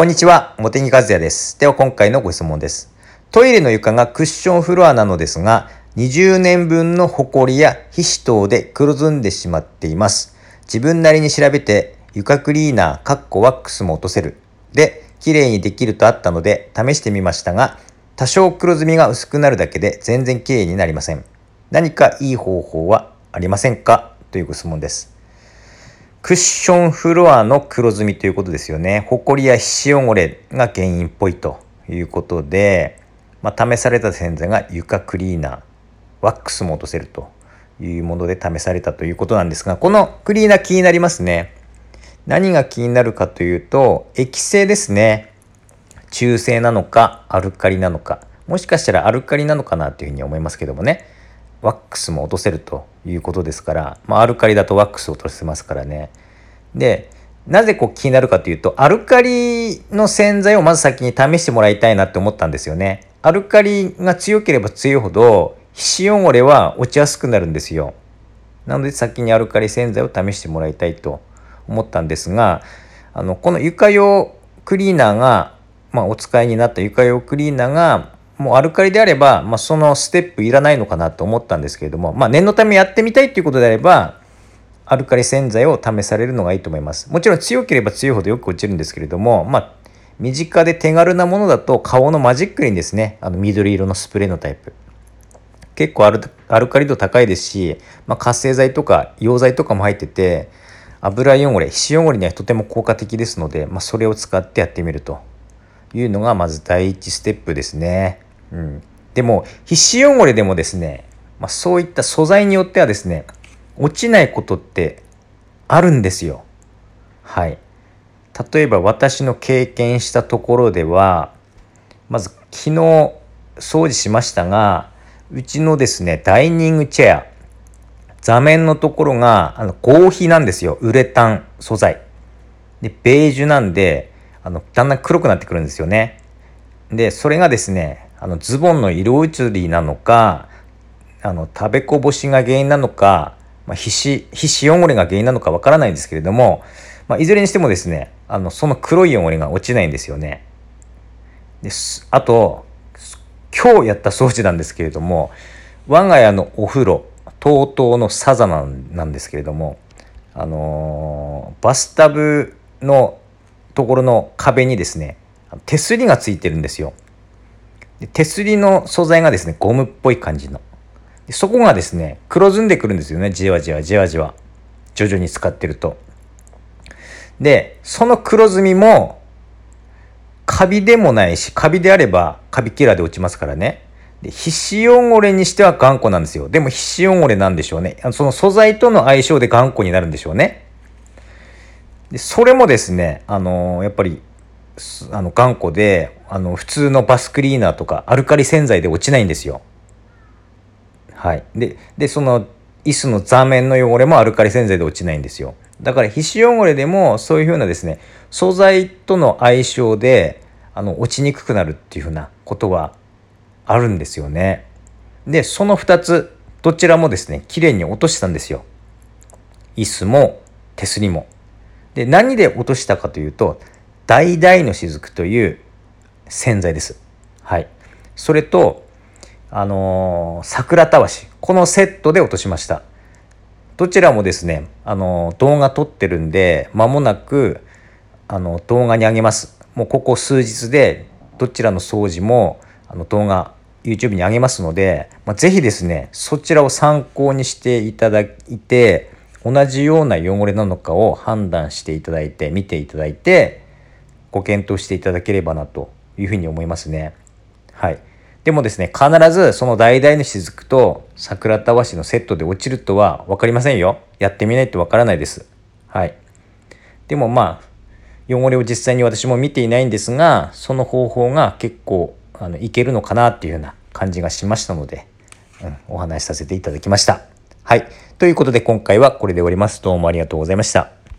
こんにちは、茂木和也です。では今回のご質問です。トイレの床がクッションフロアなのですが、20年分のホコリや皮脂等で黒ずんでしまっています。自分なりに調べて、床クリーナー、カッコワックスも落とせる。で、綺麗にできるとあったので試してみましたが、多少黒ずみが薄くなるだけで全然綺麗になりません。何かいい方法はありませんか？というご質問です。クッションフロアの黒ずみということですよね。ホコリや皮脂汚れが原因っぽいということで、まあ、試された洗剤が床クリーナー、ワックスも落とせるというもので試されたということなんですが、このクリーナー気になりますね。何が気になるかというと、液性ですね。中性なのか、アルカリなのか。もしかしたらアルカリなのかなというふうに思いますけどもね。ワックスも落とせるということですから、まあ、アルカリだとワックスを落とせますからね。で、なぜこう気になるかというと、アルカリの洗剤をまず先に試してもらいたいなって思ったんですよね。アルカリが強ければ強いほど、皮脂汚れは落ちやすくなるんですよ。なので先にアルカリ洗剤を試してもらいたいと思ったんですが、あの、この床用クリーナーが、まあ、お使いになった床用クリーナーが、もうアルカリであれば、まあ、そのステップいらないのかなと思ったんですけれども、まあ、念のためやってみたいっていうことであれば、アルカリ洗剤を試されるのがいいと思います。もちろん強ければ強いほどよく落ちるんですけれども、まあ、身近で手軽なものだと顔のマジックにですね、あの緑色のスプレーのタイプ。結構アルアルカリ度高いですし、まあ、活性剤とか溶剤とかも入ってて、油汚れ、皮脂汚れにはとても効果的ですので、まあ、それを使ってやってみるというのがまず第一ステップですね。うん、でも皮脂汚れでもですね、まあ、そういった素材によってはですね落ちないことってあるんですよ。はい。例えば私の経験したところではまず昨日掃除しましたがうちのですねダイニングチェア座面のところがあの合皮なんですよウレタン素材でベージュなんであのだんだん黒くなってくるんですよねでそれがですねあのズボンの色移りなのかあの食べこぼしが原因なのか、まあ、皮脂皮脂汚れが原因なのかわからないんですけれども、まあ、いずれにしてもですねあのその黒い汚れが落ちないんですよね。ですあと今日やった掃除なんですけれども我が家のお風呂 TOTO のサザナなんですけれどもあのー、バスタブのところの壁にですね手すりがついてるんですよ。で手すりの素材がですねゴムっぽい感じの。でそこがですね黒ずんでくるんですよね。じわじわじわじわ。徐々に使ってると。でその黒ずみもカビでもないしカビであればカビキラーで落ちますからね。で皮脂汚れにしては頑固なんですよ。でも皮脂汚れなんでしょうね。その素材との相性で頑固になるんでしょうね。でそれもですねあのー、やっぱりあの頑固であの普通のバスクリーナーとかアルカリ洗剤で落ちないんですよ。はい、ででその椅子の座面の汚れもアルカリ洗剤で落ちないんですよ。だから皮脂汚れでもそういうふうなですね素材との相性であの落ちにくくなるっていうふうなことはあるんですよね。でその2つどちらもですね綺麗に落としたんですよ。椅子も手すりも。で何で落としたかというと橙の雫という洗剤です。はい。それと、あのー、桜たわし。このセットで落としました。どちらもですね、あのー、動画撮ってるんで、間もなく、あの、動画にあげます。もうここ数日で、どちらの掃除も、あの、動画、YouTube にあげますので、まあ、ぜひですね、そちらを参考にしていただいて、同じような汚れなのかを判断していただいて、見ていただいて、ご検討していただければなというふうに思いますね。はい。でもですね、必ずその橙の雫と桜たわしのセットで落ちるとは分かりませんよ。やってみないと分からないです。はい。でもまあ、汚れを実際に私も見ていないんですが、その方法が結構あのいけるのかなっていうような感じがしましたので、うん、お話しさせていただきました。はい。ということで今回はこれで終わります。どうもありがとうございました。